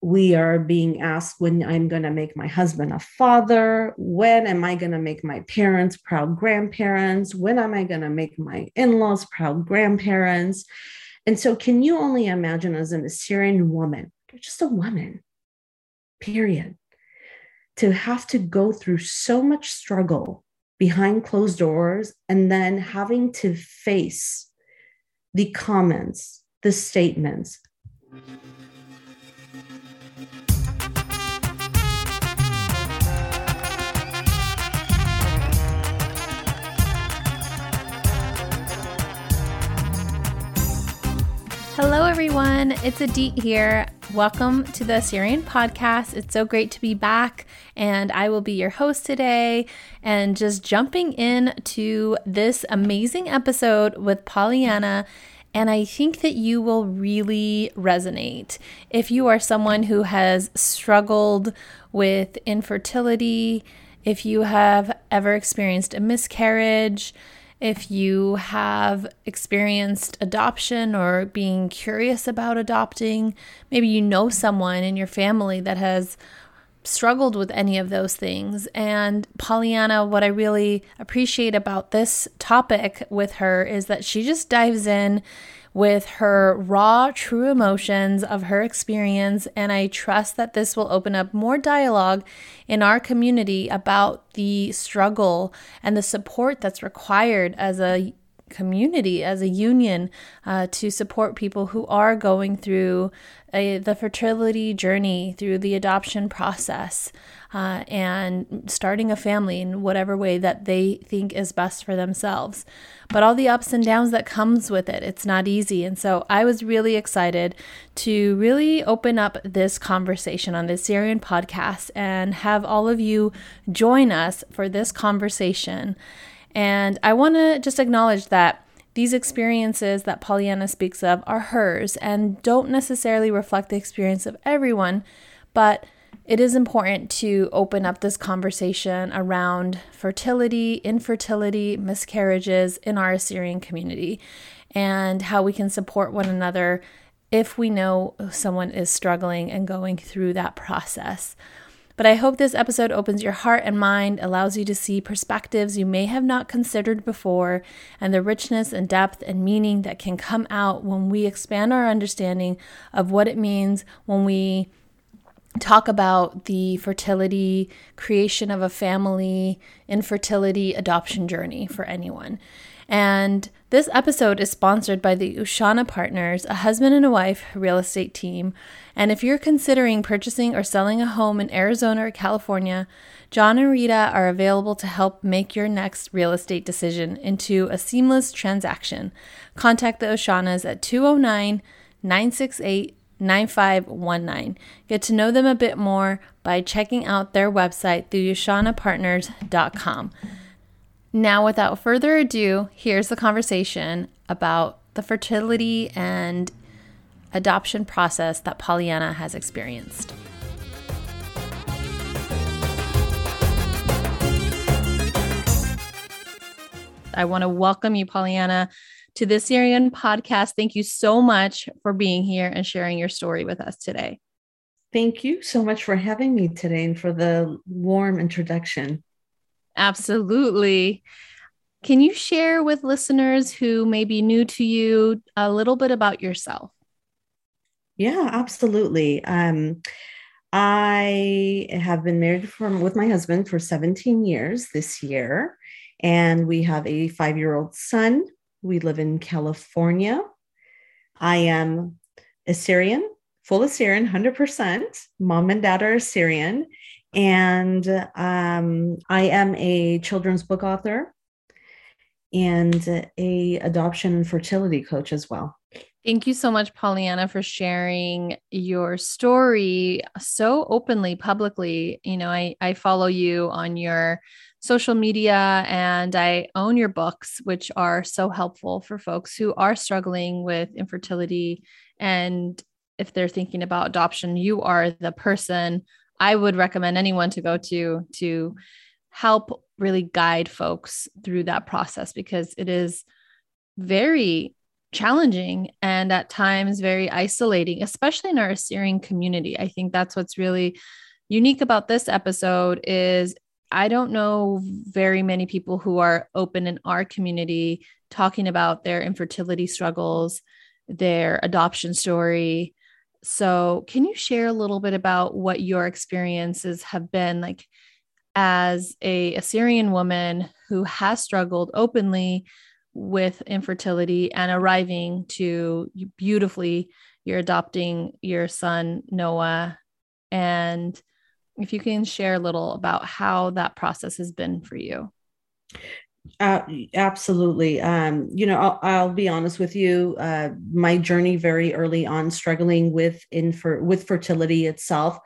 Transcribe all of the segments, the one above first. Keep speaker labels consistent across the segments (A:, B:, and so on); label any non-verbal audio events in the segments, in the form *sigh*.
A: we are being asked when I'm going to make my husband a father. When am I going to make my parents proud grandparents? When am I going to make my in laws proud grandparents? And so, can you only imagine as an Assyrian woman, just a woman, period, to have to go through so much struggle behind closed doors and then having to face the comments, the statements,
B: Hello, everyone. It's Adit here. Welcome to the Assyrian podcast. It's so great to be back, and I will be your host today. And just jumping in to this amazing episode with Pollyanna. And I think that you will really resonate. If you are someone who has struggled with infertility, if you have ever experienced a miscarriage, if you have experienced adoption or being curious about adopting, maybe you know someone in your family that has struggled with any of those things. And Pollyanna, what I really appreciate about this topic with her is that she just dives in with her raw, true emotions of her experience. And I trust that this will open up more dialogue in our community about the struggle and the support that's required as a community, as a union, uh, to support people who are going through the fertility journey, through the adoption process, uh, and starting a family in whatever way that they think is best for themselves. But all the ups and downs that comes with it, it's not easy. And so I was really excited to really open up this conversation on the Assyrian podcast and have all of you join us for this conversation. And I want to just acknowledge that these experiences that Pollyanna speaks of are hers and don't necessarily reflect the experience of everyone, but it is important to open up this conversation around fertility, infertility, miscarriages in our Assyrian community and how we can support one another if we know someone is struggling and going through that process. But I hope this episode opens your heart and mind, allows you to see perspectives you may have not considered before, and the richness and depth and meaning that can come out when we expand our understanding of what it means when we talk about the fertility, creation of a family, infertility, adoption journey for anyone. And this episode is sponsored by the Ushana Partners, a husband and a wife real estate team. And if you're considering purchasing or selling a home in Arizona or California, John and Rita are available to help make your next real estate decision into a seamless transaction. Contact the Ushanas at 209 968 9519. Get to know them a bit more by checking out their website through ushanapartners.com. Now, without further ado, here's the conversation about the fertility and adoption process that Pollyanna has experienced. I want to welcome you, Pollyanna, to this Assyrian podcast. Thank you so much for being here and sharing your story with us today.
A: Thank you so much for having me today and for the warm introduction.
B: Absolutely. Can you share with listeners who may be new to you a little bit about yourself?
A: Yeah, absolutely. Um, I have been married from with my husband for 17 years this year, and we have a five-year-old son. We live in California. I am Assyrian, full Assyrian, 100%. Mom and dad are Assyrian. And um, I am a children's book author and a adoption and fertility coach as well.
B: Thank you so much, Pollyanna, for sharing your story so openly, publicly. You know, I, I follow you on your social media and I own your books, which are so helpful for folks who are struggling with infertility. And if they're thinking about adoption, you are the person I would recommend anyone to go to to help really guide folks through that process because it is very challenging and at times very isolating, especially in our Assyrian community. I think that's what's really unique about this episode is I don't know very many people who are open in our community talking about their infertility struggles, their adoption story. So, can you share a little bit about what your experiences have been like as a Assyrian woman who has struggled openly with infertility and arriving to beautifully you're adopting your son Noah. And if you can share a little about how that process has been for you.
A: Uh, absolutely. Um, you know I'll, I'll, be honest with you. Uh, my journey very early on struggling with infer with fertility itself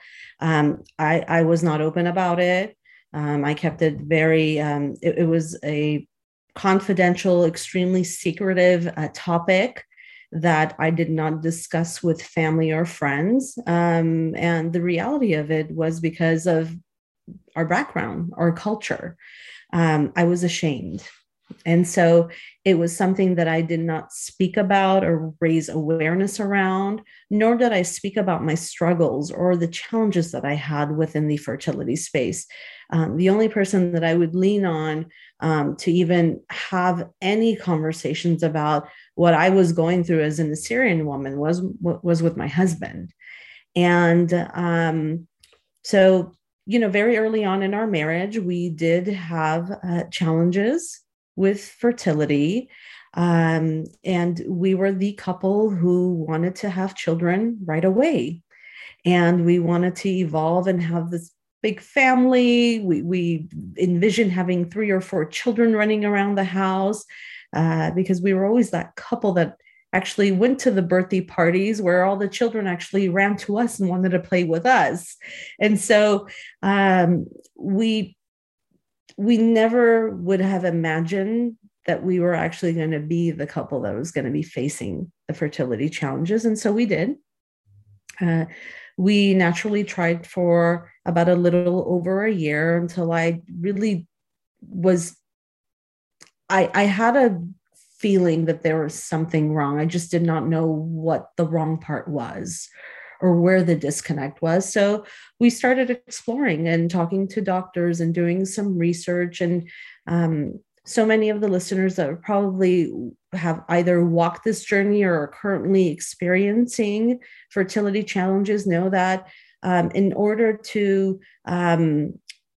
A: um, I, I was not open about it. Um, i kept it very um, it, it was a confidential, extremely secretive uh, topic that I did not discuss with family or friends. Um, and the reality of it was because of our background, our culture. Um, I was ashamed. And so it was something that I did not speak about or raise awareness around, nor did I speak about my struggles or the challenges that I had within the fertility space. Um, the only person that I would lean on um, to even have any conversations about what I was going through as an Assyrian woman was was with my husband, and um, so you know very early on in our marriage we did have uh, challenges with fertility. Um, and we were the couple who wanted to have children right away. And we wanted to evolve and have this big family. We, we envisioned having three or four children running around the house uh, because we were always that couple that actually went to the birthday parties where all the children actually ran to us and wanted to play with us. And so um, we we never would have imagined that we were actually going to be the couple that was going to be facing the fertility challenges. And so we did. Uh, we naturally tried for about a little over a year until I really was. I, I had a feeling that there was something wrong. I just did not know what the wrong part was or where the disconnect was. So we started exploring and talking to doctors and doing some research. And um, so many of the listeners that probably have either walked this journey or are currently experiencing fertility challenges know that um, in order to um,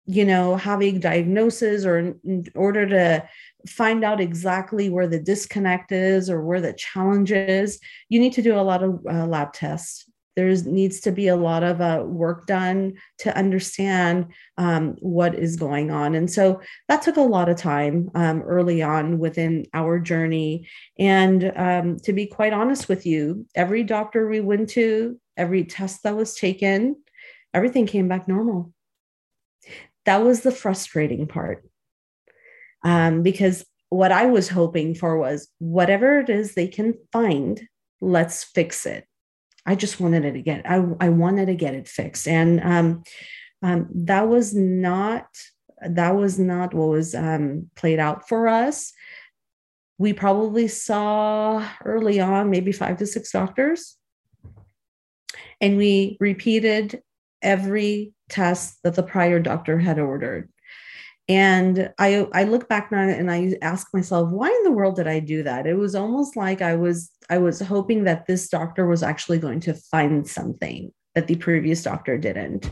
A: you know have a diagnosis or in order to find out exactly where the disconnect is or where the challenge is you need to do a lot of uh, lab tests there needs to be a lot of uh, work done to understand um, what is going on. And so that took a lot of time um, early on within our journey. And um, to be quite honest with you, every doctor we went to, every test that was taken, everything came back normal. That was the frustrating part. Um, because what I was hoping for was whatever it is they can find, let's fix it I just wanted to get I, I wanted to get it fixed. And um, um, that was not that was not what was um, played out for us. We probably saw early on maybe five to six doctors. And we repeated every test that the prior doctor had ordered. And I I look back on it and I ask myself, why in the world did I do that? It was almost like I was I was hoping that this doctor was actually going to find something that the previous doctor didn't.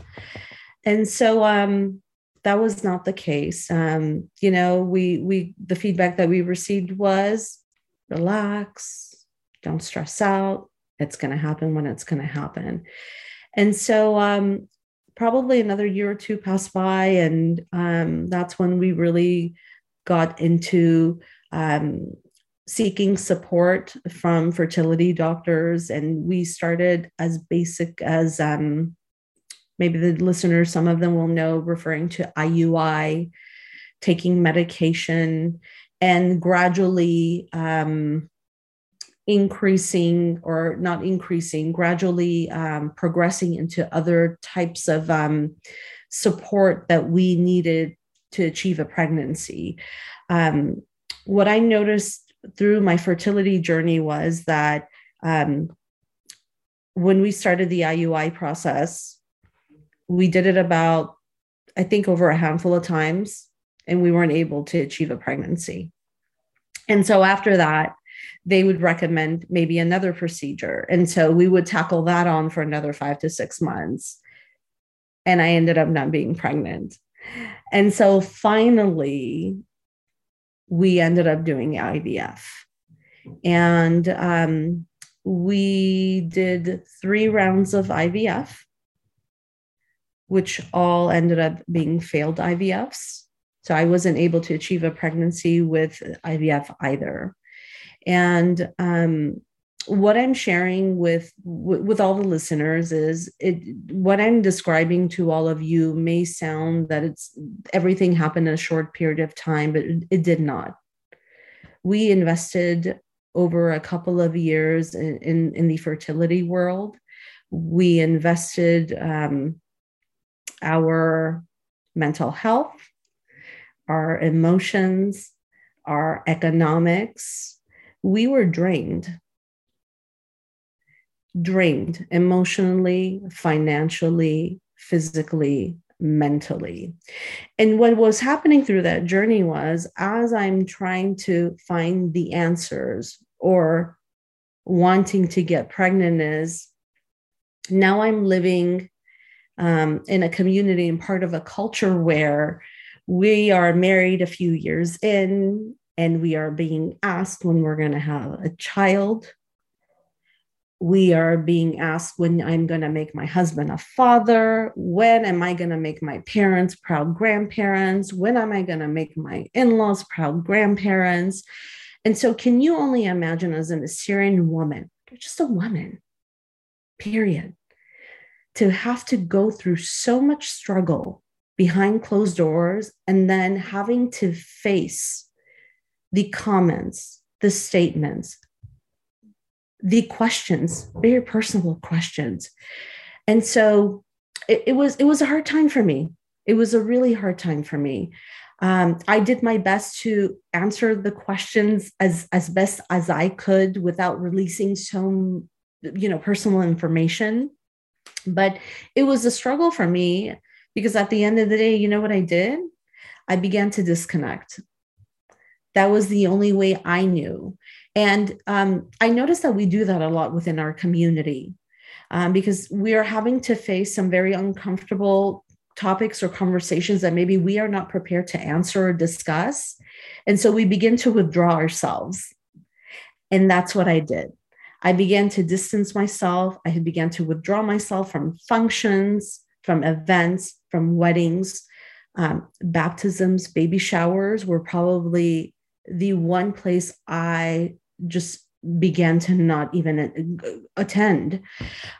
A: And so um that was not the case. Um, you know, we we the feedback that we received was relax, don't stress out. It's going to happen when it's going to happen. And so um, probably another year or two passed by, and um, that's when we really got into um, seeking support from fertility doctors. And we started as basic as um, maybe the listeners, some of them will know, referring to IUI, taking medication, and gradually um, increasing or not increasing, gradually um, progressing into other types of um, support that we needed to achieve a pregnancy. Um, what I noticed through my fertility journey was that um, when we started the IUI process, we did it about, I think, over a handful of times, and we weren't able to achieve a pregnancy. And so after that, they would recommend maybe another procedure. And so we would tackle that on for another five to six months. And I ended up not being pregnant. And so finally, we ended up doing IVF. And um, we did three rounds of IVF, which all ended up being failed IVFs. So I wasn't able to achieve a pregnancy with IVF either. And um, what I'm sharing with with all the listeners is it what I'm describing to all of you may sound that it's everything happened in a short period of time, but it, it did not. We invested over a couple of years in, in, in the fertility world. We invested um, our mental health, our emotions, our economics. We were drained drained emotionally, financially, physically, mentally. And what was happening through that journey was as I'm trying to find the answers or wanting to get pregnant, is now I'm living um, in a community and part of a culture where we are married a few years in and we are being asked when we're going to have a child we are being asked when I'm going to make my husband a father. When am I going to make my parents proud grandparents? When am I going to make my in laws proud grandparents? And so, can you only imagine as an Assyrian woman, just a woman, period, to have to go through so much struggle behind closed doors and then having to face the comments, the statements, the questions, very personal questions. And so it, it, was it was a hard time for me. It was a really hard time for me. Um, I did my best to answer the questions as as best as I could without releasing some, you know, personal information. But it was a struggle for me because at the end of the day, you know what I did? I began to disconnect. That was the only way I knew. And um, I noticed that we do that a lot within our community um, because we are having to face some very uncomfortable topics or conversations that maybe we are not prepared to answer or discuss. And so we begin to withdraw ourselves. And that's what I did. I began to distance myself. I began to withdraw myself from functions, from events, from weddings. Um, baptisms, baby showers were probably the one place I just began to not even attend.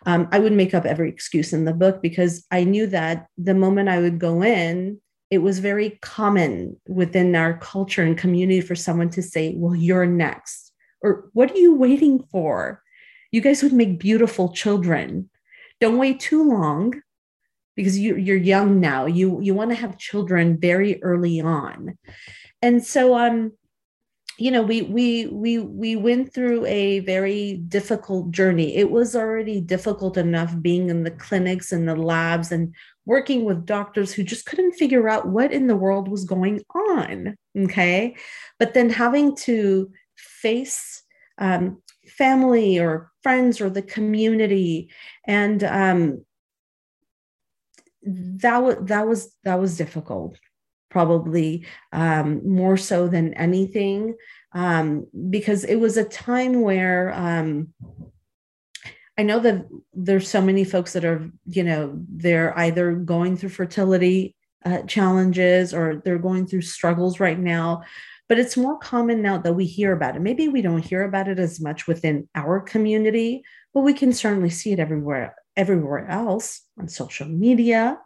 A: Um, I would make up every excuse in the book because I knew that the moment I would go in, it was very common within our culture and community for someone to say, Well, you're next. Or what are you waiting for? You guys would make beautiful children. Don't wait too long because you, you're young now. You, you want to have children very early on. And so um, you know we we we we went through a very difficult journey. It was already difficult enough being in the clinics and the labs and working with doctors who just couldn't figure out what in the world was going on okay? But then having to face um, family or friends or the community and um, that was that was that was difficult probably um, more so than anything, um, because it was a time where um, I know that there's so many folks that are, you know, they're either going through fertility uh, challenges or they're going through struggles right now. But it's more common now that we hear about it. Maybe we don't hear about it as much within our community, but we can certainly see it everywhere everywhere else on social media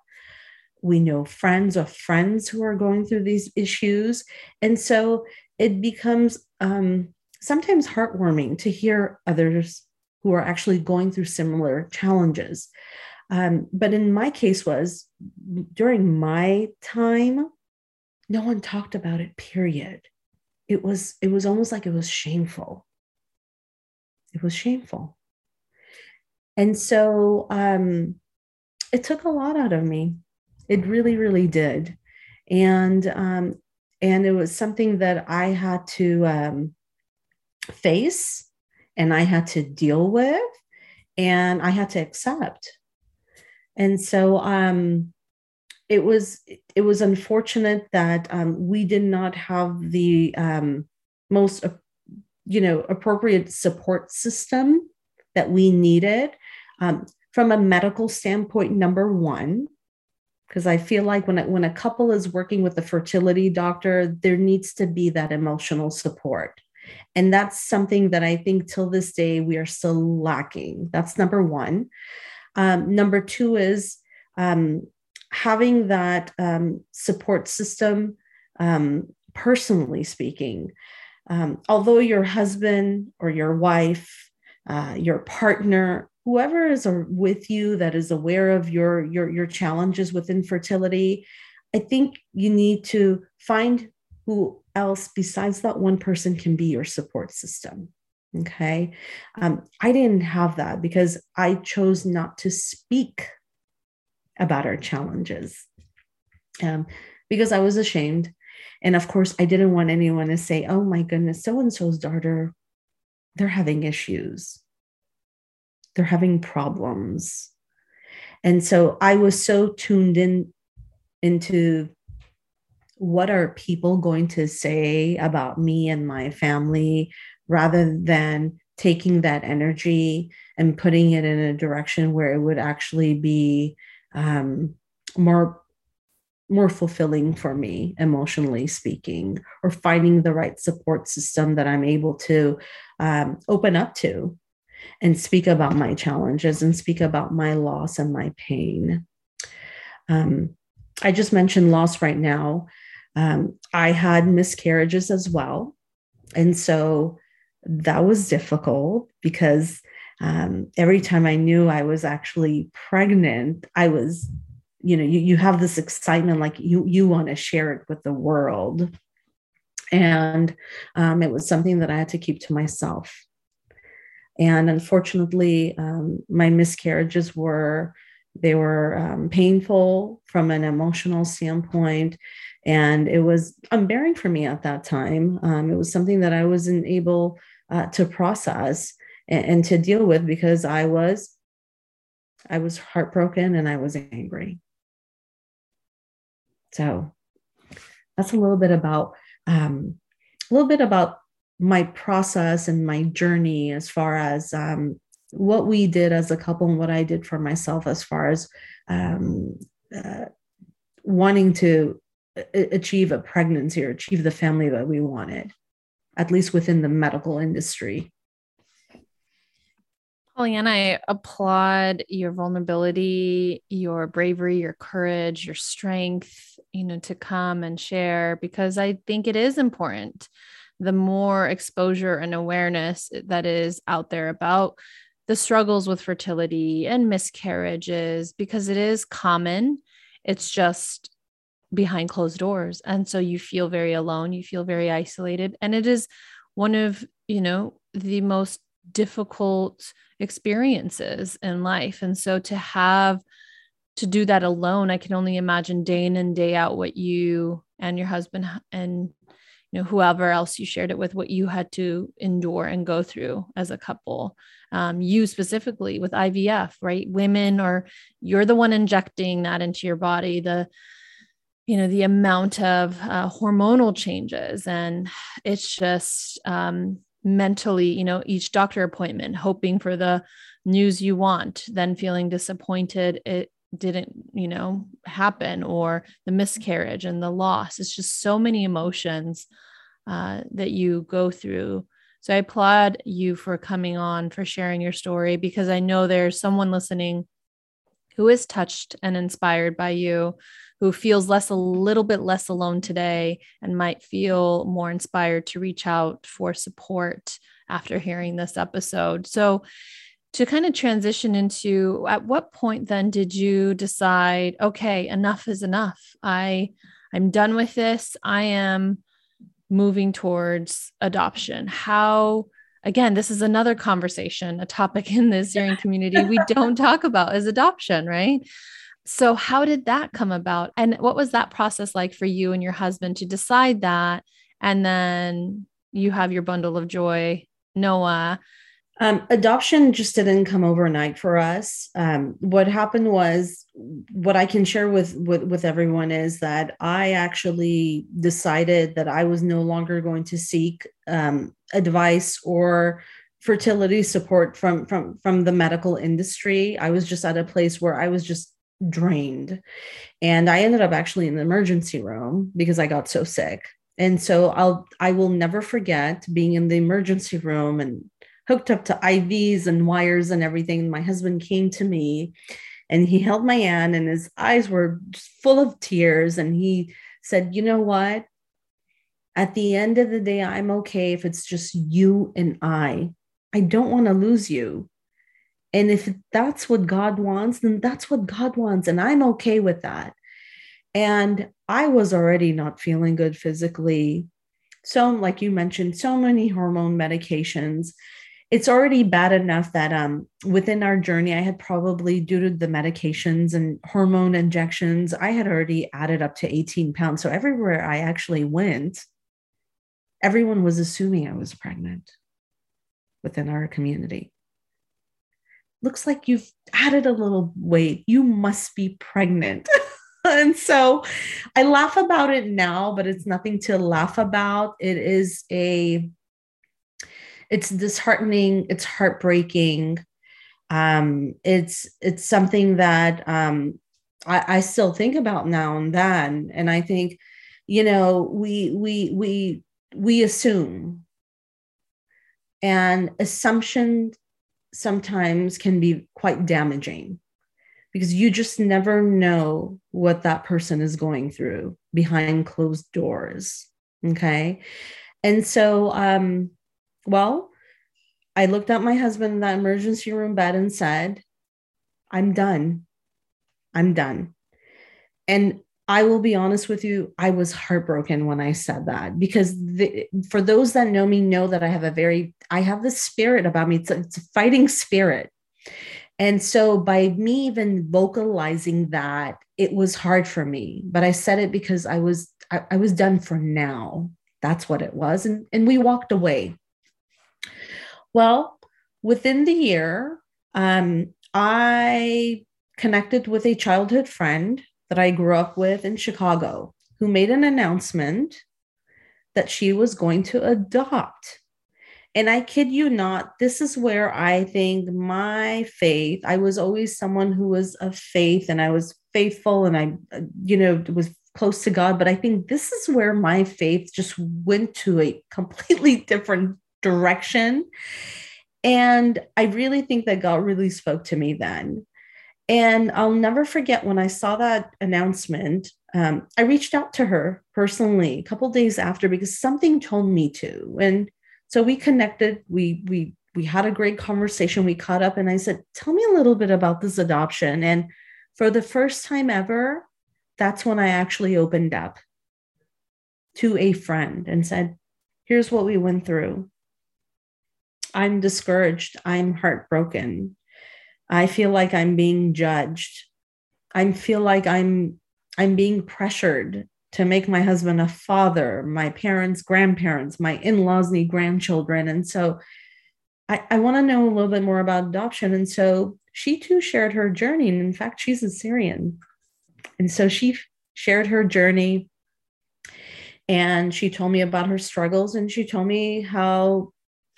A: we know friends of friends who are going through these issues. And so it becomes um, sometimes heartwarming to hear others who are actually going through similar challenges. Um, but in my case was during my time no one talked about it period. It was it was almost like it was shameful. It was shameful. And so um it took a lot out of me it really really did. And um and it was something that i had to um face and i had to deal with and i had to accept. And so um it was it was unfortunate that um, we did not have the um, most you know appropriate support system that we needed. Um, from a medical standpoint number one because i feel like when, when a couple is working with a fertility doctor there needs to be that emotional support. And that's something that i think till this day we are still lacking. That's number one. Um, number two is um, having that um, support system, um, personally speaking, um, although your husband or your wife, uh, your partner, whoever is with you that is aware of your your your challenges with infertility, I think you need to find who else besides that one person can be your support system. Okay. Um, I didn't have that because I chose not to speak about our challenges um, because I was ashamed. And of course, I didn't want anyone to say, oh my goodness, so and so's daughter, they're having issues, they're having problems. And so I was so tuned in into what are people going to say about me and my family rather than taking that energy and putting it in a direction where it would actually be um, more more fulfilling for me emotionally speaking or finding the right support system that i'm able to um, open up to and speak about my challenges and speak about my loss and my pain. Um, i just mentioned loss right now. Um, i had miscarriages as well. And so that was difficult because um, every time I knew I was actually pregnant, I was, you know, you, you have this excitement, like you you want to share it with the world, and um, it was something that I had to keep to myself. And unfortunately, um, my miscarriages were they were um, painful from an emotional standpoint and it was unbearing for me at that time um, it was something that i wasn't able uh, to process and, and to deal with because I was I was heartbroken and I was angry. So that's a little bit about um, a little bit about my process and my journey as far as um, what we did as a couple and what I did for myself as far as um, uh, wanting to achieve a pregnancy or achieve the family that we wanted, at least within the medical industry.
B: Pollyanna, I applaud your vulnerability, your bravery, your courage, your strength, you know, to come and share because I think it is important. The more exposure and awareness that is out there about the struggles with fertility and miscarriages, because it is common, it's just behind closed doors. And so you feel very alone, you feel very isolated. And it is one of, you know, the most difficult experiences in life. And so to have to do that alone, I can only imagine day in and day out what you and your husband and you know whoever else you shared it with what you had to endure and go through as a couple. Um, you specifically with ivf right? Women or you're the one injecting that into your body the you know the amount of uh, hormonal changes. And it's just um, mentally, you know, each doctor appointment, hoping for the news you want, then feeling disappointed it didn't, you know, happen, or the miscarriage and the loss. It's just so many emotions uh, that you go through. So I applaud you for coming on, for sharing your story, because I know there's someone listening who is touched and inspired by you who feels less a little bit less alone today and might feel more inspired to reach out for support after hearing this episode. So to kind of transition into at what point then did you decide okay enough is enough i i'm done with this i am moving towards adoption? How, again, this is another conversation, a topic in the Assyrian community we *laughs* don't talk about is adoption, right? So, how did that come about? And what was that process like for you and your husband to decide that? And then you have your bundle of joy, Noah.
A: Um, adoption just didn't come overnight for us. Um, what happened was, what I can share with, with with everyone is that I actually decided that I was no longer going to seek um, advice or fertility support from from from the medical industry. I was just at a place where I was just drained, and I ended up actually in the emergency room because I got so sick. And so I'll I will never forget being in the emergency room and hooked up to IVs and wires and everything. My husband came to me and he held my hand and his eyes were full of tears and he said, "You know what? At the end of the day, I'm okay if it's just you and I. I don't want to lose you. And if that's what God wants, then that's what God wants and I'm okay with that." And I was already not feeling good physically. So, like you mentioned, so many hormone medications. It's already bad enough that um, within our journey, I had probably, due to the medications and hormone injections, I had already added up to 18 pounds. So, everywhere I actually went, everyone was assuming I was pregnant within our community. Looks like you've added a little weight. You must be pregnant. *laughs* and so I laugh about it now, but it's nothing to laugh about. It is a, it's disheartening, it's heartbreaking. Um, it's it's something that um, I, I still think about now and then, and I think, you know, we we we we assume, and assumption sometimes can be quite damaging because you just never know what that person is going through behind closed doors. Okay. And so, um, well, I looked at my husband in that emergency room bed and said, I'm done. I'm done. And I will be honest with you, I was heartbroken when I said that because the, for those that know me know that I have a very I have this spirit about me. It's a, it's a fighting spirit. And so by me even vocalizing that, it was hard for me. But I said it because I was I, I was done for now. That's what it was. And, and we walked away. Well, within the year, um, I connected with a childhood friend that I grew up with in Chicago who made an announcement that she was going to adopt and I kid you not, this is where I think my faith, I was always someone who was of faith and I was faithful and I, you know, was close to God. But I think this is where my faith just went to a completely *laughs* different direction. And I really think that God really spoke to me then. And I'll never forget when I saw that announcement. Um, I reached out to her personally a couple days after because something told me to. And so we connected we we we had a great conversation we caught up and i said tell me a little bit about this adoption and for the first time ever that's when i actually opened up to a friend and said here's what we went through i'm discouraged i'm heartbroken i feel like i'm being judged i feel like i'm i'm being pressured to make my husband a father, my parents, grandparents, my in laws need grandchildren. And so I, I want to know a little bit more about adoption. And so she too shared her journey. And in fact, she's Assyrian. And so she shared her journey and she told me about her struggles and she told me how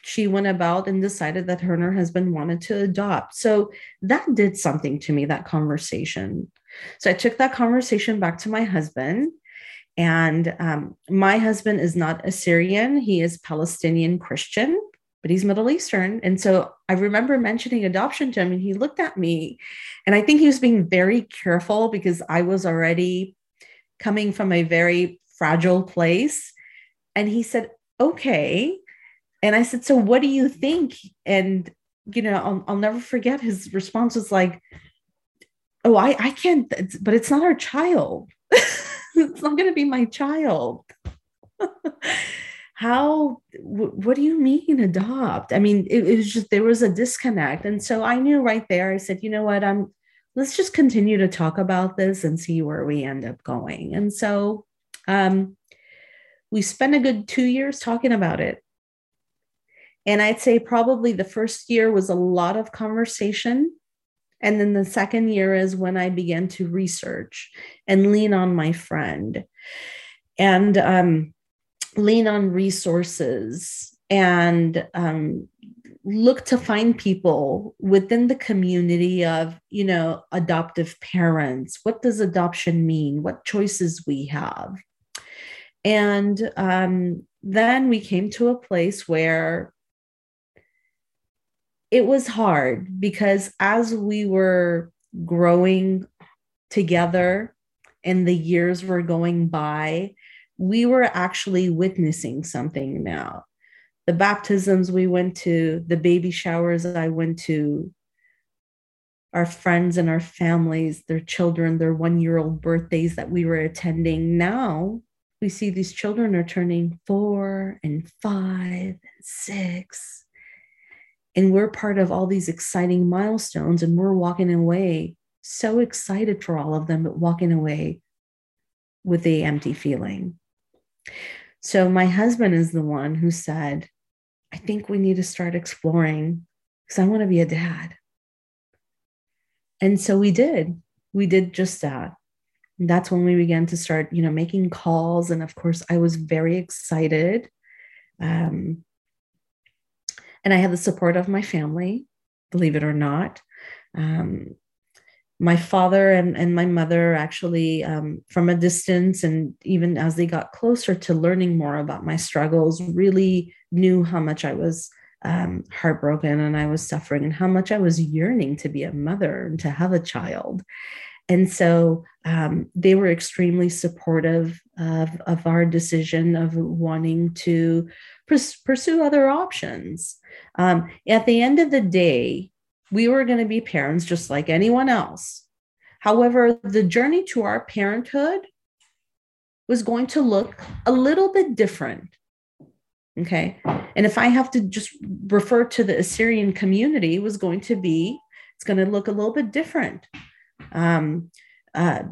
A: she went about and decided that her and her husband wanted to adopt. So that did something to me, that conversation. So I took that conversation back to my husband and um, my husband is not Assyrian, he is Palestinian Christian, but he's Middle Eastern. And so I remember mentioning adoption to him, and he looked at me, and I think he was being very careful because I was already coming from a very fragile place. And he said, Okay. And I said, So what do you think? And, you know, I'll, I'll never forget his response was like, Oh, I, I can't, but it's not our child. *laughs* it's not going to be my child. *laughs* how w- what do you mean adopt i mean it, it, was just there was a disconnect and so i knew right there i said you know what i'm let's just continue to talk about this and see where we end up going and so um, we spent a good two years talking about it and i'd say probably the first year was a lot of conversation. And then the second year is when i began to research and lean on my friend and um, lean on resources and um, look to find people within the community of you know adoptive parents. What does adoption mean? What choices we have? And um, then we came to a place where it was hard because as we were growing together and the years were going by we were actually witnessing something now. The baptisms we went to, the baby showers I went to, our friends and our families, their children, their one year old birthdays that we were attending. Now we see these children are turning four and five and six. And we're part of all these exciting milestones, and we're walking away so excited for all of them, but walking away with a empty feeling. So my husband is the one who said, I think we need to start exploring because I want to be a dad. And so we did. We did just that. And that's when we began to start, you know, making calls. And of course, I was very excited. Um, and I had the support of my family, believe it or not. Um, my father and, and my mother actually um, from a distance and even as they got closer to learning more about my struggles really knew how much i was um, heartbroken and i was suffering and how much i was yearning to be a mother and to have a child and so um, they were extremely supportive of, of our decision of wanting to pers- pursue other options um, at the end of the day we were going to be parents just like anyone else. However, the journey to our parenthood was going to look a little bit different. Okay. And if I have to just refer to the Assyrian community, was going to be, it's going to look a little bit different. Um, uh,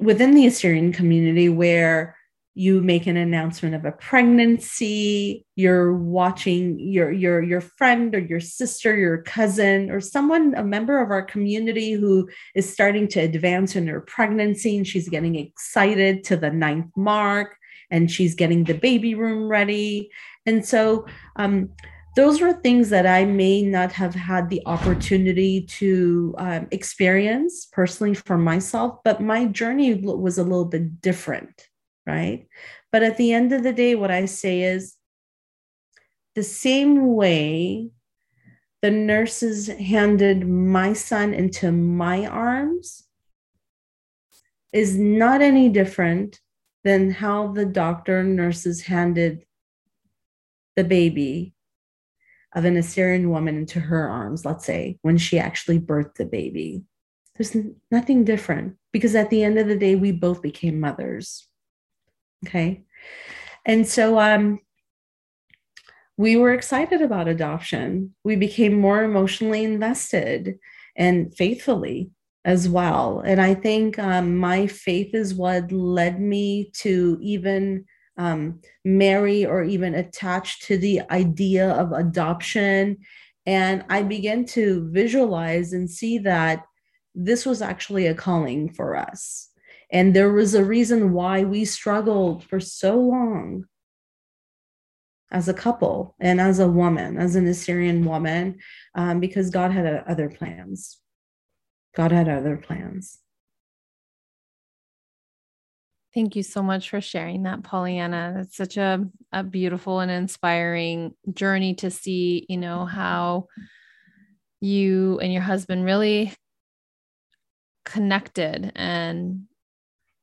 A: within the Assyrian community, where you make an announcement of a pregnancy you're watching your your your friend or your sister your cousin or someone a member of our community who is starting to advance in her pregnancy and she's getting excited to the ninth mark and she's getting the baby room ready. And so um, those were things that I may not have had the opportunity to um, experience personally for myself, but my journey was a little bit different right? But at the end of the day, what I say is the same way the nurses handed my son into my arms is not any different than how the doctor and nurses handed the baby of an Assyrian woman into her arms, let's say, when she actually birthed the baby. There's nothing different because at the end of the day, we both became mothers. Okay. And so um, we were excited about adoption. We became more emotionally invested and faithfully as well. And I think um, my faith is what led me to even um, marry or even attach to the idea of adoption. And I began to visualize and see that this was actually a calling for us. And there was a reason why we struggled for so long as a couple and as a woman, as an Assyrian woman, um, because God had other plans. God had other plans.
B: Thank you so much for sharing that, Pollyanna. It's such a, a beautiful and inspiring journey to see, you know, how you and your husband really connected and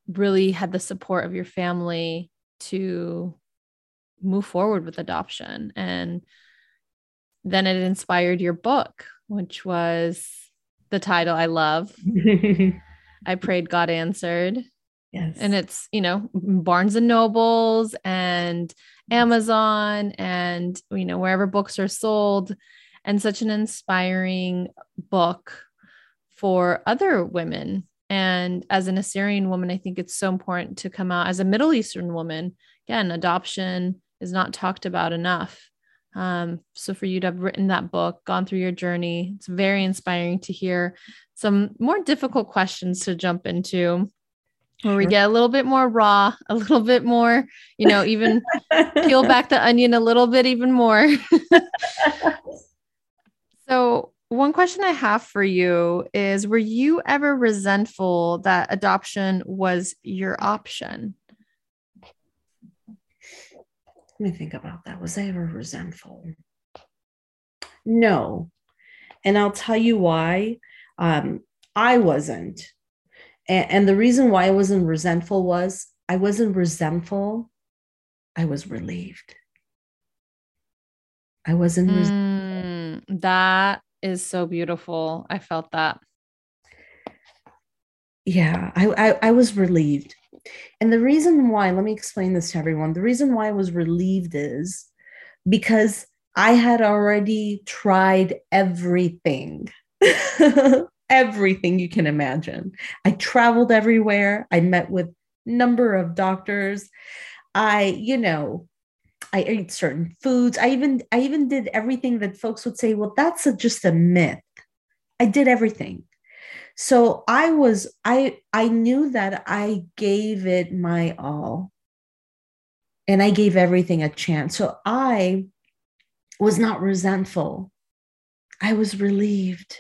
B: really had the support of your family to move forward with adoption. And then it inspired your book, which was the title I love. *laughs* I prayed, God answered.
A: Yes.
B: And it's, you know, Barnes and Nobles and Amazon and, you know, wherever books are sold, and such an inspiring book for other women. And as an Assyrian woman, I think it's so important to come out as a Middle Eastern woman. Again, adoption is not talked about enough. Um, so for you to have written that book, gone through your journey, it's very inspiring to hear some more difficult questions to jump into where we get a little bit more raw, *laughs* a little bit more, you know, even peel *laughs* back the onion a little bit even more. *laughs* so, one question I have for you is Were you ever resentful that adoption was your option?
A: Let me think about that. Was I ever resentful? No. And I'll tell you why. Um, I wasn't. And, and the reason why I wasn't resentful was I wasn't resentful. I was relieved. I wasn't.
B: Mm, that is so beautiful. I felt that.
A: Yeah, I, I, I was relieved. And the reason why, let me explain this to everyone. The reason why I was relieved is because I had already tried everything. *laughs* everything you can imagine. I traveled everywhere. I met with number of doctors. I, you know, I ate certain foods. I even I even did everything that folks would say, well, that's a, just a myth. I did everything. So I was I I knew that I gave it my all. And I gave everything a chance. So I was not resentful. I was relieved.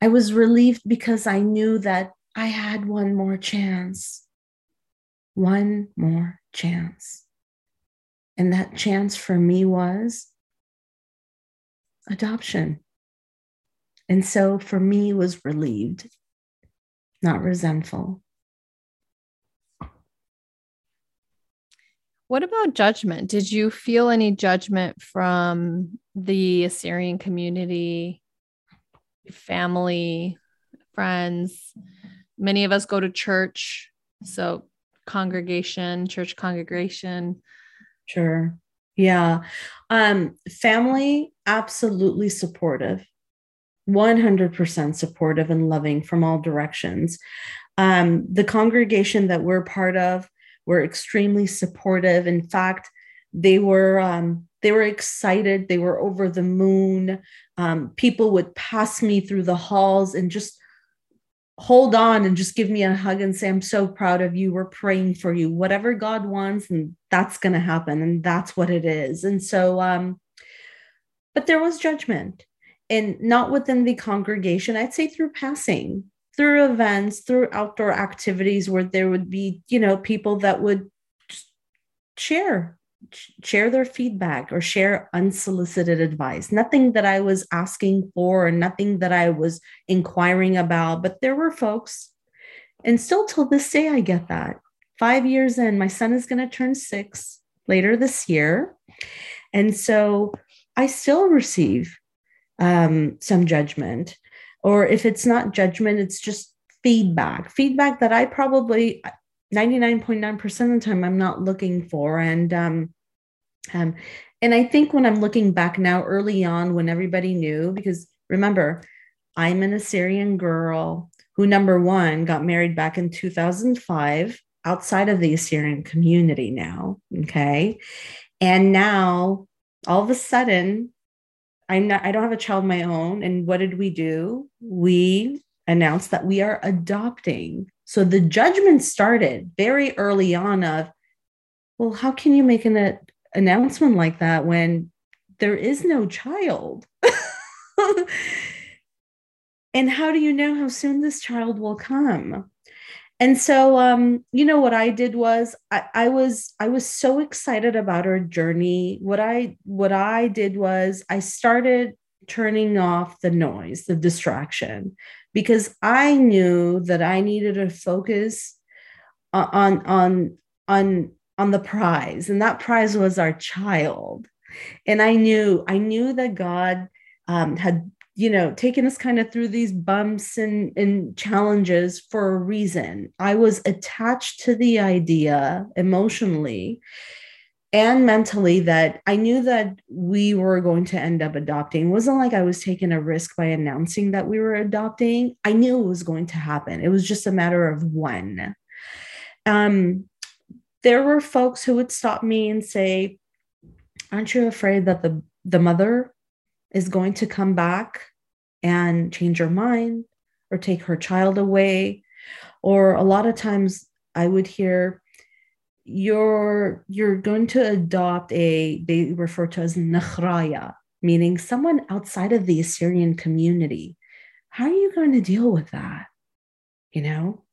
A: I was relieved because I knew that I had one more chance. One more chance. And that chance for me was adoption. And so for me was relieved, not resentful.
B: What about judgment? Did you feel any judgment from the Assyrian community family, friends. Many of us go to church. So, congregation, church congregation.
A: Sure. Yeah. Um, family, absolutely supportive, 100% supportive and loving from all directions. Um, the congregation that we're part of were extremely supportive. In fact, they were um, they were excited. They were over the moon. Um, people would pass me through the halls and just hold on and just give me a hug and say i'm so proud of you. We're praying for you. Whatever god wants and that's going to happen and that's what it is. And so um but there was judgment and not within the congregation. I'd say through passing through events through outdoor activities where there would be you know people that would share share their feedback or share unsolicited advice. Nothing that I was asking for or nothing that I was inquiring about, but there were folks, and still till this day, I get that. Five years in, my son is going to turn six later this year. And so I still receive um, some judgment. Or if it's not judgment, it's just feedback, feedback that I probably 99.9% of the time I'm not looking for. And um, um, and I think when I'm looking back now, early on, when everybody knew, because remember, I'm an Assyrian girl who, number one, got married back in 2005 outside of the Assyrian community now. Okay. And now all of a sudden, I'm not, I don't have a child of my own. And what did we do? We announced that we are adopting. So the judgment started very early on of, well, how can you make an announcement like that when there is no child? *laughs* and how do you know how soon this child will come? And so, um, you know, what I did was I, I was I was so excited about our journey. What I what I did was I started turning off the noise, the distraction, because I knew that I needed to focus on on on on the prize and that prize was our child and i knew i knew that god um, had you know, taken us kind of through these bumps and, and challenges for a reason. I was attached to the idea emotionally and mentally that I knew that we were going to end up adopting. It wasn't like I was taking a risk by announcing that we were adopting. I knew it was going to happen. It was just a matter of when. Um, there were folks who would stop me and say, Aren't you afraid that the, the mother is going to come back and change her mind or take her child away? Or a lot of times I would hear, you're you're going to adopt a they refer to as nakhraya meaning someone outside of the assyrian community. How are you going to deal with that? You know?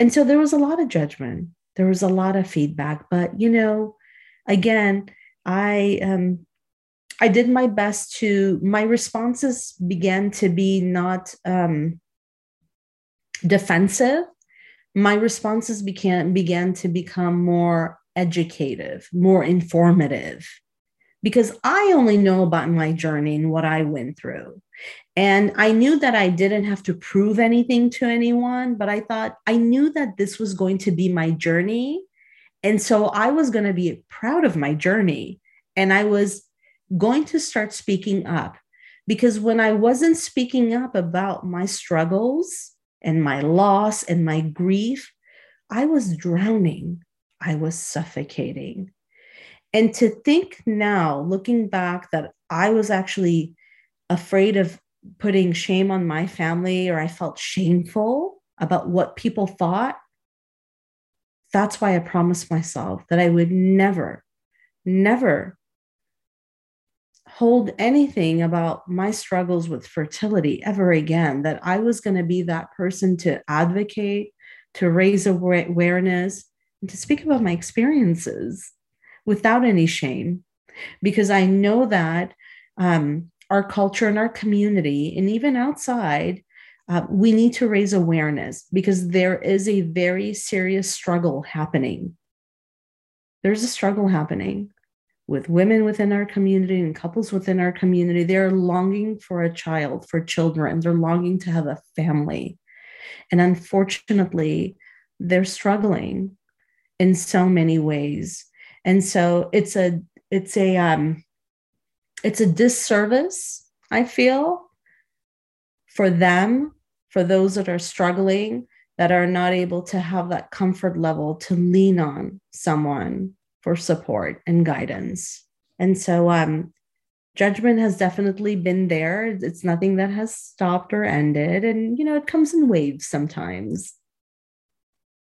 A: And so there was a lot of judgment. There was a lot of feedback but you know again i um i did my best to my responses began to be not um defensive my responses began began to become more educative, more informative because I only know about my journey and what I went through. And I knew that I didn't have to prove anything to anyone, but I thought I knew that this was going to be my journey. And so I was going to be proud of my journey. And I was going to start speaking up because when I wasn't speaking up about my struggles, and my loss and my grief, I was drowning. I was suffocating. And to think now, looking back, that I was actually afraid of putting shame on my family or I felt shameful about what people thought, that's why I promised myself that I would never, never hold anything about my struggles with fertility ever again, that I was going to be that person to advocate, to raise awareness, and to speak about my experiences without any shame. Because I know that um, our culture and our community, and even outside, uh, we need to raise awareness because there is a very serious struggle happening. There's a struggle happening with women within our community and couples within our community. They're longing for a child, for children. They're longing to have a family. And unfortunately, they're struggling in so many ways. And so it's a it's a um it's a disservice, I feel, for them, for those that are struggling, that are not able to have that comfort level to lean on someone for support and guidance. And so um, judgment has definitely been there. It's nothing that has stopped or ended. And, you know, it comes in waves sometimes.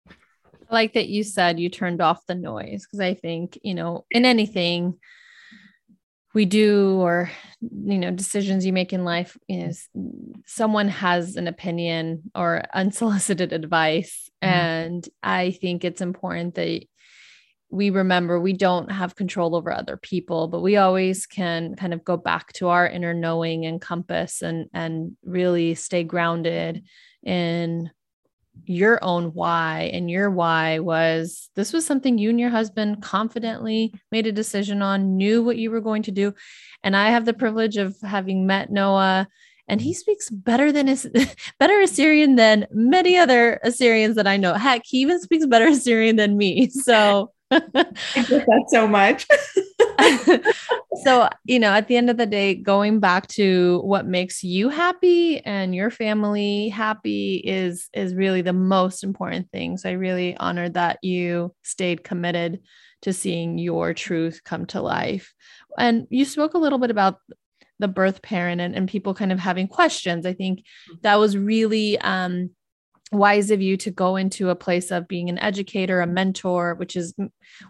B: I like that you said you turned off the noise because I think, you know, in anything we do or, you know, decisions you make in life is someone has an opinion or *laughs* unsolicited advice. Mm-hmm. And I think it's important that we remember we don't have control over other people but we always can kind of go back to our inner knowing and compass and and really stay grounded in your own why and your why was this was something you and your husband confidently made a decision on knew what you were going to do and i have the privilege of having met noah and he speaks better than his *laughs* better Assyrian than many other Assyrians that I know. Heck, he even speaks better *laughs* Assyrian than me. So *laughs*
A: that so much. *laughs*
B: so, you know, at the end of the day, going back to what makes you happy and your family happy is is really the most important thing. So I really honored that you stayed committed to seeing your truth come to life. And you spoke a little bit about the birth parent and, and people kind of having questions. I think that was really um wise of you to go into a place of being an educator, a mentor, which is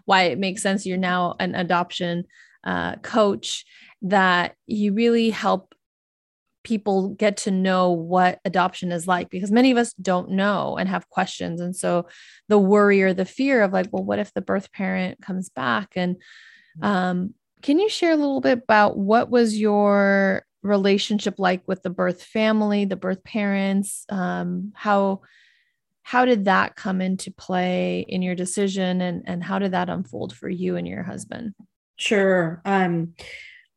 B: why it makes sense you're now an adoption uh, coach, that you really help people get to know what adoption is like because many of us don't know and have questions. And so the worry or the fear of like, well, what if the birth parent comes back? And mm-hmm. um, can you share a little bit about what was your relationship like with the birth family, the birth parents? Um, how how did that come into play in your decision, and and how did that unfold for you and your husband?
A: Sure. Um,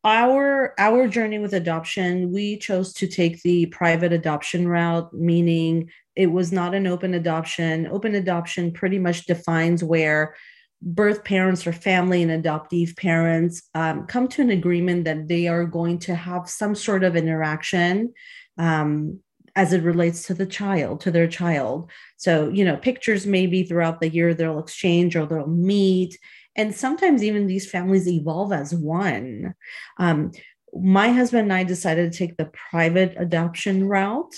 A: our our journey with adoption we chose to take the private adoption route meaning it was not an open adoption open adoption pretty much defines where birth parents or family and adoptive parents um, come to an agreement that they are going to have some sort of interaction um, as it relates to the child to their child. So you know pictures maybe throughout the year they'll exchange or they'll meet. And sometimes even these families evolve as one. Um, my husband and i decided to take the private adoption route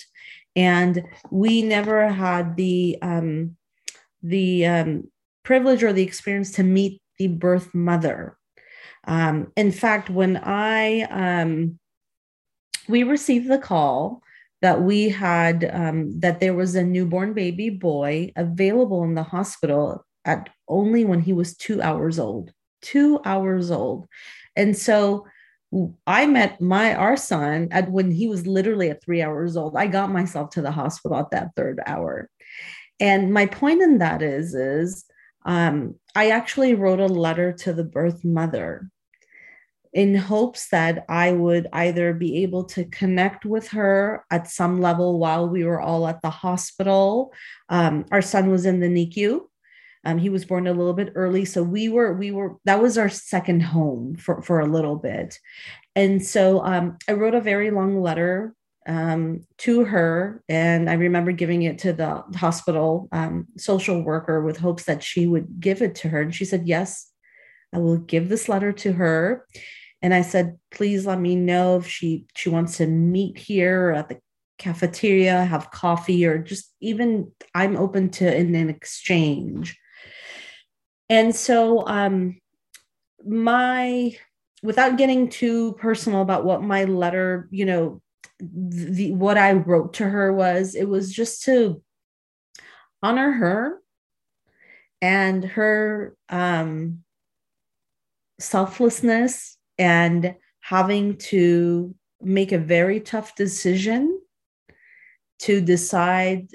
A: and we never had the um, the um, privilege or the experience to meet the birth mother um, in fact when i um, we received the call that we had um, that there was a newborn baby boy available in the hospital at only when he was two hours old two hours old and so I met my our son at when he was literally at three hours old. I got myself to the hospital at that third hour. And my point in that is, is um, I actually wrote a letter to the birth mother in hopes that I would either be able to connect with her at some level while we were all at the hospital. Um, our son was in the NICU. Um, he was born a little bit early, so we were we were that was our second home for for a little bit, and so um, I wrote a very long letter um, to her, and I remember giving it to the hospital um, social worker with hopes that she would give it to her, and she said yes, I will give this letter to her, and I said please let me know if she she wants to meet here at the cafeteria, have coffee, or just even I'm open to in an exchange. And so, um, my, without getting too personal about what my letter, you know, the what I wrote to her was, it was just to honor her and her um, selflessness and having to make a very tough decision to decide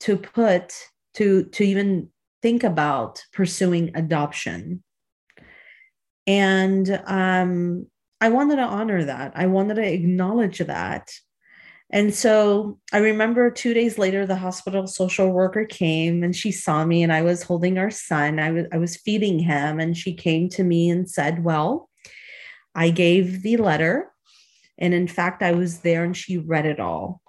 A: to put to to even think about pursuing adoption. And um, I wanted to honor that. I wanted to acknowledge that. And so I remember two days later, the hospital social worker came and she saw me, and I was holding our son. I was, I was feeding him, and she came to me and said, Well, I gave the letter. And in fact, I was there and she read it all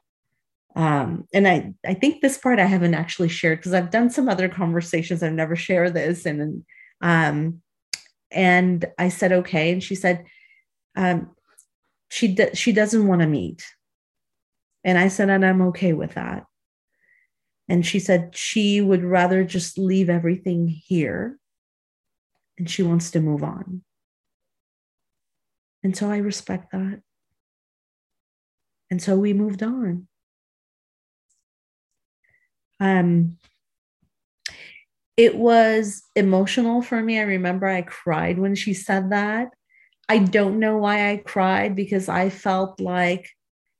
A: um, and I, I think this part I haven't actually shared because I've done some other conversations. I've never shared this. And, um, and I said, okay. And she said, um, she, d- she doesn't want to meet. And I said, and I'm okay with that. And she said she would rather just leave everything here and she wants to move on. And so I respect that. And so we moved on um it was emotional for me. I remember I cried when she said that. I don't know why I cried because I felt like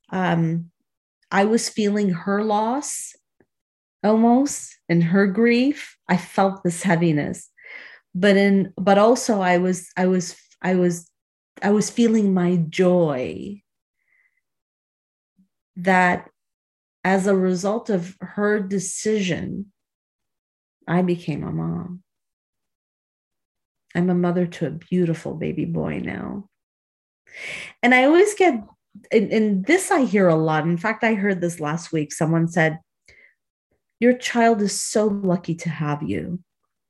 A: um, I was feeling her loss almost and her grief. I felt this heaviness, but in but also I was I was I was I was feeling my joy that as a result of her decision, I became a mom. I'm a mother to a beautiful baby boy now. And I always get, and, and, this I hear a lot. In fact, I heard this last week. Someone said, Your child is so lucky to have you.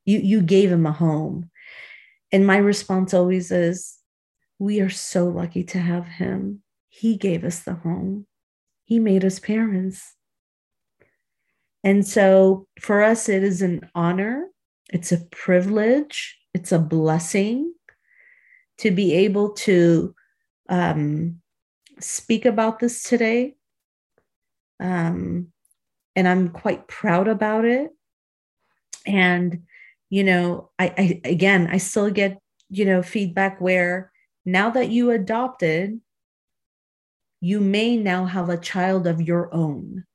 A: You, you gave him a home. And my response always is, We are so lucky to have him. He gave us the home. He made us parents. And so for us, it is an honor, it's a privilege, it's a blessing to be able to um, speak about this today. Um, and I'm quite proud about it. And, you know, I, I again, I still get, you know, feedback where now that you adopted, you may now have a child of your own.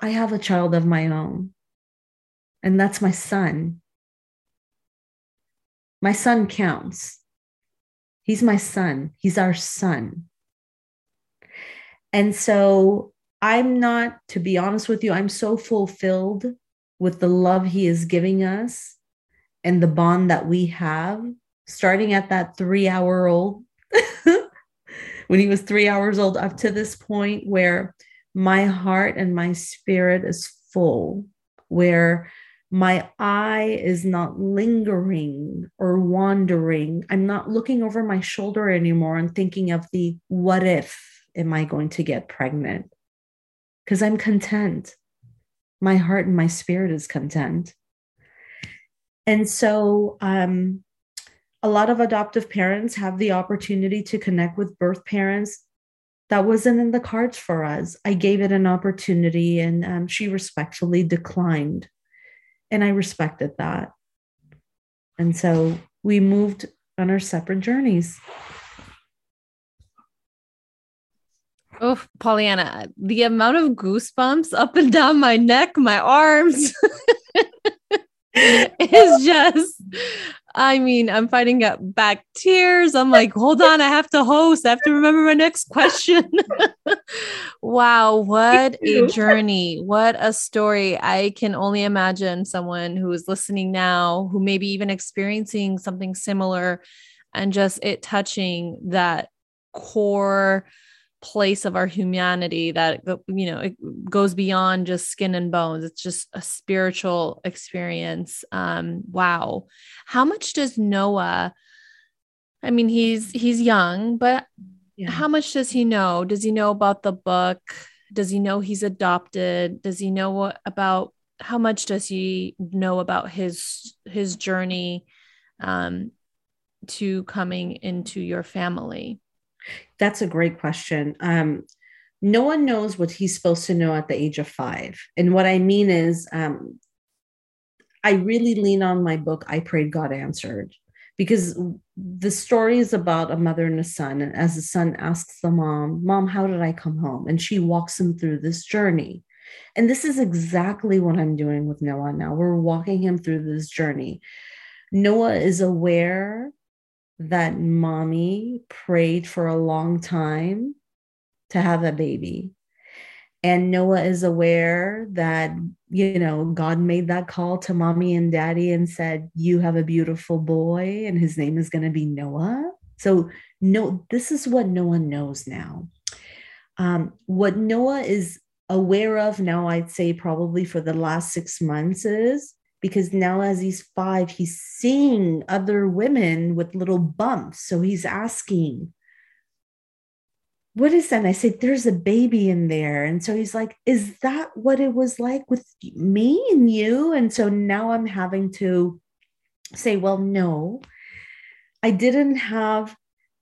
A: I have a child of my own, and that's my son. My son counts. He's my son. He's our son. And so I'm not, to be honest with you, I'm so fulfilled with the love he is giving us and the bond that we have, starting at that three hour old, *laughs* when he was three hours old, up to this point where my heart and my spirit is full, where my eye is not lingering or wandering. I'm not looking over my shoulder anymore and thinking of the what if am I going to get pregnant? Because I'm content. My heart and my spirit is content. And so, um, a lot of adoptive parents have the opportunity to connect with birth parents. That wasn't in the cards for us. I gave it an opportunity and um, she respectfully declined and I respected that. And so we moved on our separate journeys.
B: Oh, Pollyanna, the amount of goosebumps up and down my neck, my arms *laughs* *laughs* is just I mean, I'm fighting back tears. I'm like, hold on, I have to host. I have to remember my next question. *laughs* wow, what a journey. What a story. I can only imagine someone who is listening now, who may be even experiencing something similar, and just it touching that core place of our humanity that you know it goes beyond just skin and bones. It's just a spiritual experience. Um wow. How much does noah i mean he's he's young but yeah. how much does he know? Does he know about the book? Does he know he's adopted? Does he know what about how much does he know about his his journey um to coming into your family
A: that's a great question. Um, Noah knows what he's supposed to know at the age of five. And what I mean is, um, I really lean on my book, I Prayed God Answered, because the story is about a mother and a son. And as the son asks the mom, Mom, how did I come home? And she walks him through this journey. And this is exactly what I'm doing with Noah now. We're walking him through this journey. Noah is aware that mommy prayed for a long time to have a baby. And Noah is aware that, you know, God made that call to mommy and daddy and said, You have a beautiful boy, and his name is going to be Noah. So, no, this is what Noah knows now. Um, what Noah is aware of now, I'd say probably for the last six months, is because now as he's five he's seeing other women with little bumps. So he's asking what is that? And i said there's a baby in there. And so he's like is that what it was like with me and you? And so now i'm having to say well no. I didn't have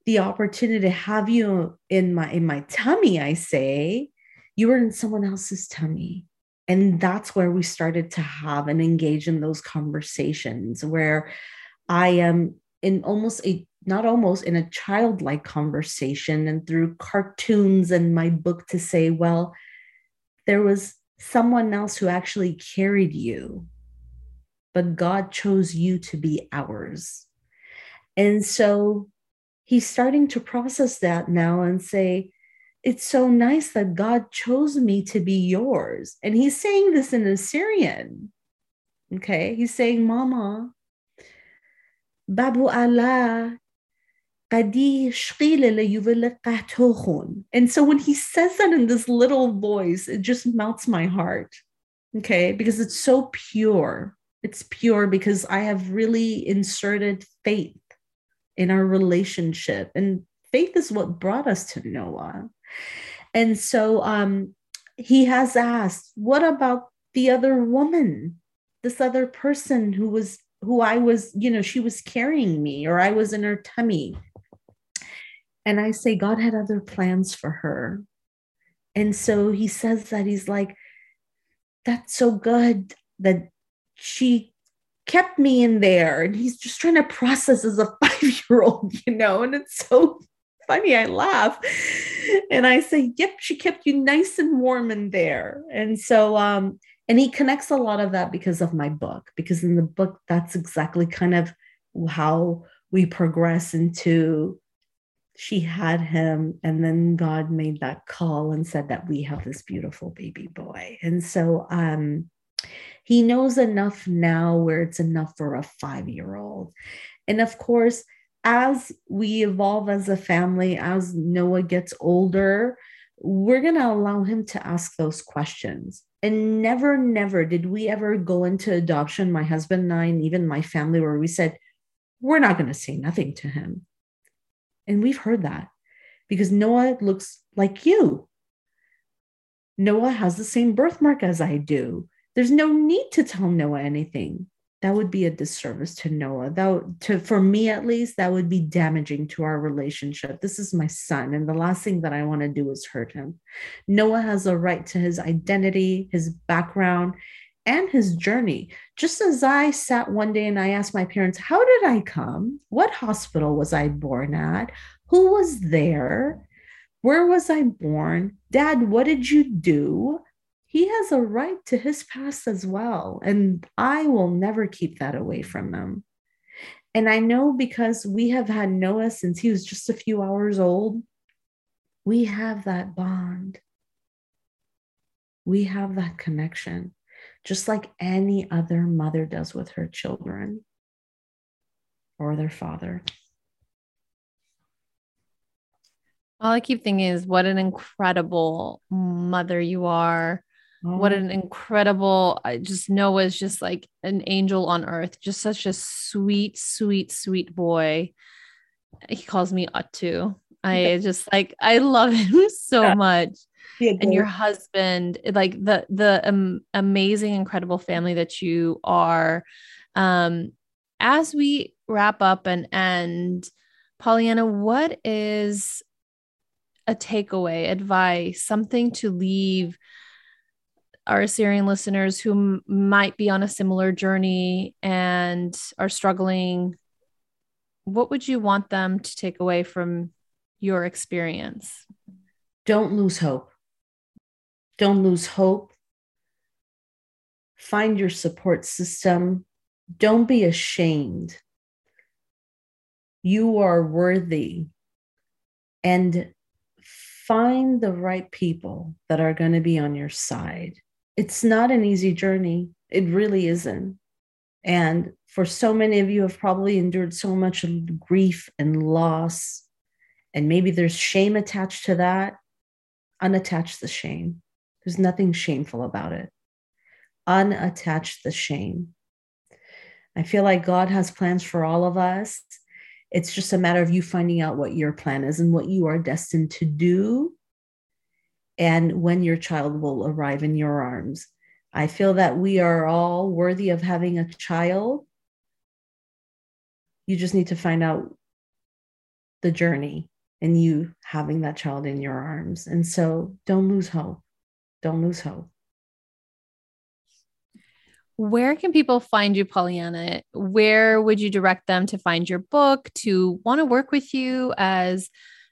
A: the opportunity to have you in my in my tummy i say. You were in someone else's tummy and that's where we started to have and engage in those conversations where i am in almost a not almost in a childlike conversation and through cartoons and my book to say well there was someone else who actually carried you but god chose you to be ours. And so he's starting to process that now and say it's so nice that God chose me to be yours. And he's saying this in Assyrian. Okay. He's saying, Mama, Babu Allah. And so when he says that in this little voice, it just melts my heart. Okay. Because it's so pure. It's pure because I have really inserted faith in our relationship. And faith is what brought us to Noah. And so um, he has asked, What about the other woman, this other person who was, who I was, you know, she was carrying me or I was in her tummy? And I say, God had other plans for her. And so he says that he's like, That's so good that she kept me in there. And he's just trying to process as a *laughs* five year old, you know, and it's so funny. I laugh. And I say, Yep, she kept you nice and warm in there. And so, um, and he connects a lot of that because of my book, because in the book, that's exactly kind of how we progress into she had him and then god made that call and said that we have this beautiful baby boy and so um he knows enough now where it's enough for a 5 year old and of course as we evolve as a family as noah gets older we're going to allow him to ask those questions and never never did we ever go into adoption my husband and i and even my family where we said we're not going to say nothing to him and we've heard that because Noah looks like you. Noah has the same birthmark as I do. There's no need to tell Noah anything. That would be a disservice to Noah. Would, to for me at least, that would be damaging to our relationship. This is my son, and the last thing that I want to do is hurt him. Noah has a right to his identity, his background, and his journey. Just as I sat one day and I asked my parents, How did I come? What hospital was I born at? Who was there? Where was I born? Dad, what did you do? He has a right to his past as well. And I will never keep that away from him. And I know because we have had Noah since he was just a few hours old, we have that bond. We have that connection just like any other mother does with her children or their father.
B: All I keep thinking is what an incredible mother you are. Oh. What an incredible, I just Noah's just like an angel on earth, just such a sweet, sweet, sweet boy. He calls me Atu. I just like, I love *laughs* him so yeah. much and your husband like the the um, amazing incredible family that you are um as we wrap up and end pollyanna what is a takeaway advice something to leave our Assyrian listeners who m- might be on a similar journey and are struggling what would you want them to take away from your experience
A: don't lose hope don't lose hope. Find your support system. Don't be ashamed. You are worthy. And find the right people that are going to be on your side. It's not an easy journey. It really isn't. And for so many of you have probably endured so much grief and loss. And maybe there's shame attached to that. Unattach the shame. There's nothing shameful about it. Unattach the shame. I feel like God has plans for all of us. It's just a matter of you finding out what your plan is and what you are destined to do, and when your child will arrive in your arms. I feel that we are all worthy of having a child. You just need to find out the journey and you having that child in your arms. And so don't lose hope don't lose hope.
B: Where can people find you, Pollyanna? Where would you direct them to find your book, to want to work with you as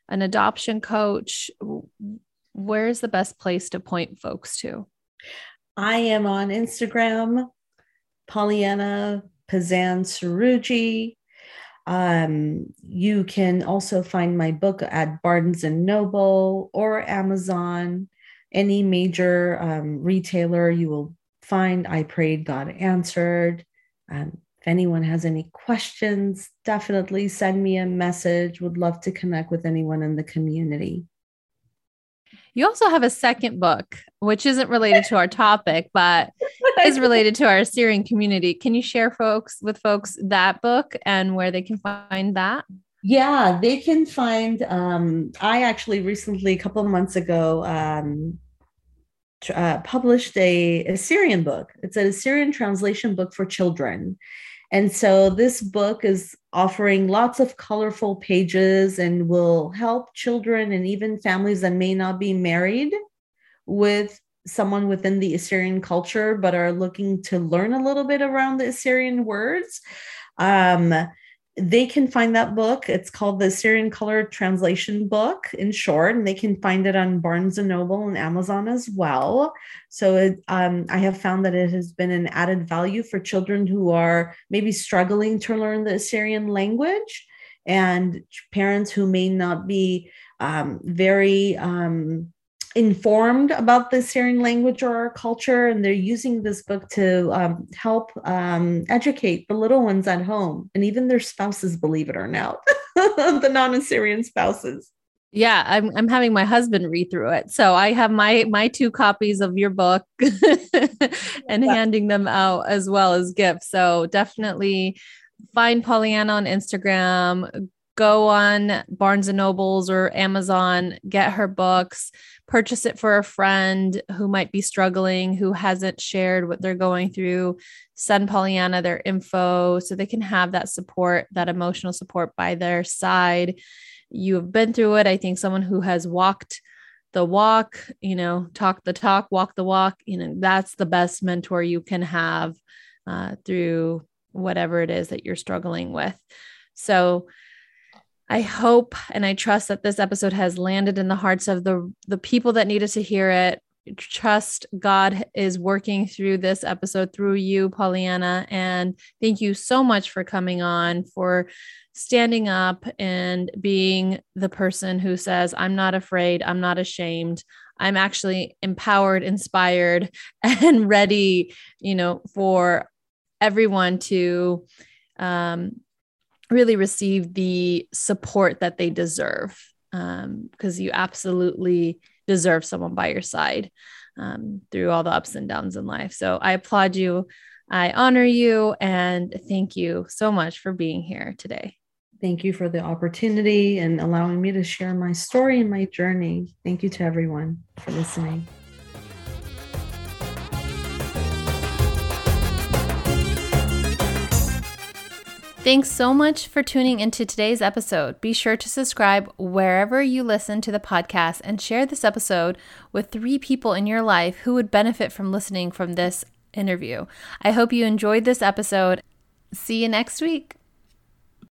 B: an adoption coach? Where's the best place to point folks to?
A: I am on Instagram, Pollyanna Pazan Saruji. Um, you can also find my book at Barnes and Noble or Amazon any major um, retailer, you will find I Prayed, God Answered. Um, if anyone has any questions, definitely send me a message. Would love to connect with anyone in the community.
B: You also have a second book, which isn't related to our topic, but *laughs* is related to our Assyrian community. Can you share folks with folks that book and where they can find that?
A: Yeah, they can find. Um, I actually recently, a couple of months ago, um, uh, published a Assyrian book. It's an Assyrian translation book for children. And so this book is offering lots of colorful pages and will help children and even families that may not be married with someone within the Assyrian culture but are looking to learn a little bit around the Assyrian words. Um, they can find that book. It's called the Assyrian Color Translation Book in short, and they can find it on Barnes and Noble and Amazon as well. So it, um, I have found that it has been an added value for children who are maybe struggling to learn the Assyrian language. and parents who may not be um, very um, informed about the Assyrian language or our culture, and they're using this book to um, help um, educate the little ones at home and even their spouses, believe it or not, *laughs* the non Assyrian spouses.
B: Yeah, I'm I'm having my husband read through it. So I have my my two copies of your book *laughs* and handing them out as well as gifts. So definitely find Pollyanna on Instagram, go on Barnes and Nobles or Amazon, get her books, purchase it for a friend who might be struggling, who hasn't shared what they're going through. Send Pollyanna their info so they can have that support, that emotional support by their side. You have been through it. I think someone who has walked the walk, you know, talk the talk, walk the walk, you know, that's the best mentor you can have uh, through whatever it is that you're struggling with. So, I hope and I trust that this episode has landed in the hearts of the the people that needed to hear it. Trust God is working through this episode through you, Pollyanna. And thank you so much for coming on, for standing up and being the person who says, I'm not afraid, I'm not ashamed. I'm actually empowered, inspired, *laughs* and ready, you know, for everyone to um, really receive the support that they deserve because um, you absolutely deserve someone by your side um, through all the ups and downs in life. So I applaud you. I honor you and thank you so much for being here today.
A: Thank you for the opportunity and allowing me to share my story and my journey. Thank you to everyone for listening.
B: Thanks so much for tuning into today's episode. Be sure to subscribe wherever you listen to the podcast and share this episode with three people in your life who would benefit from listening from this interview. I hope you enjoyed this episode. See you next week.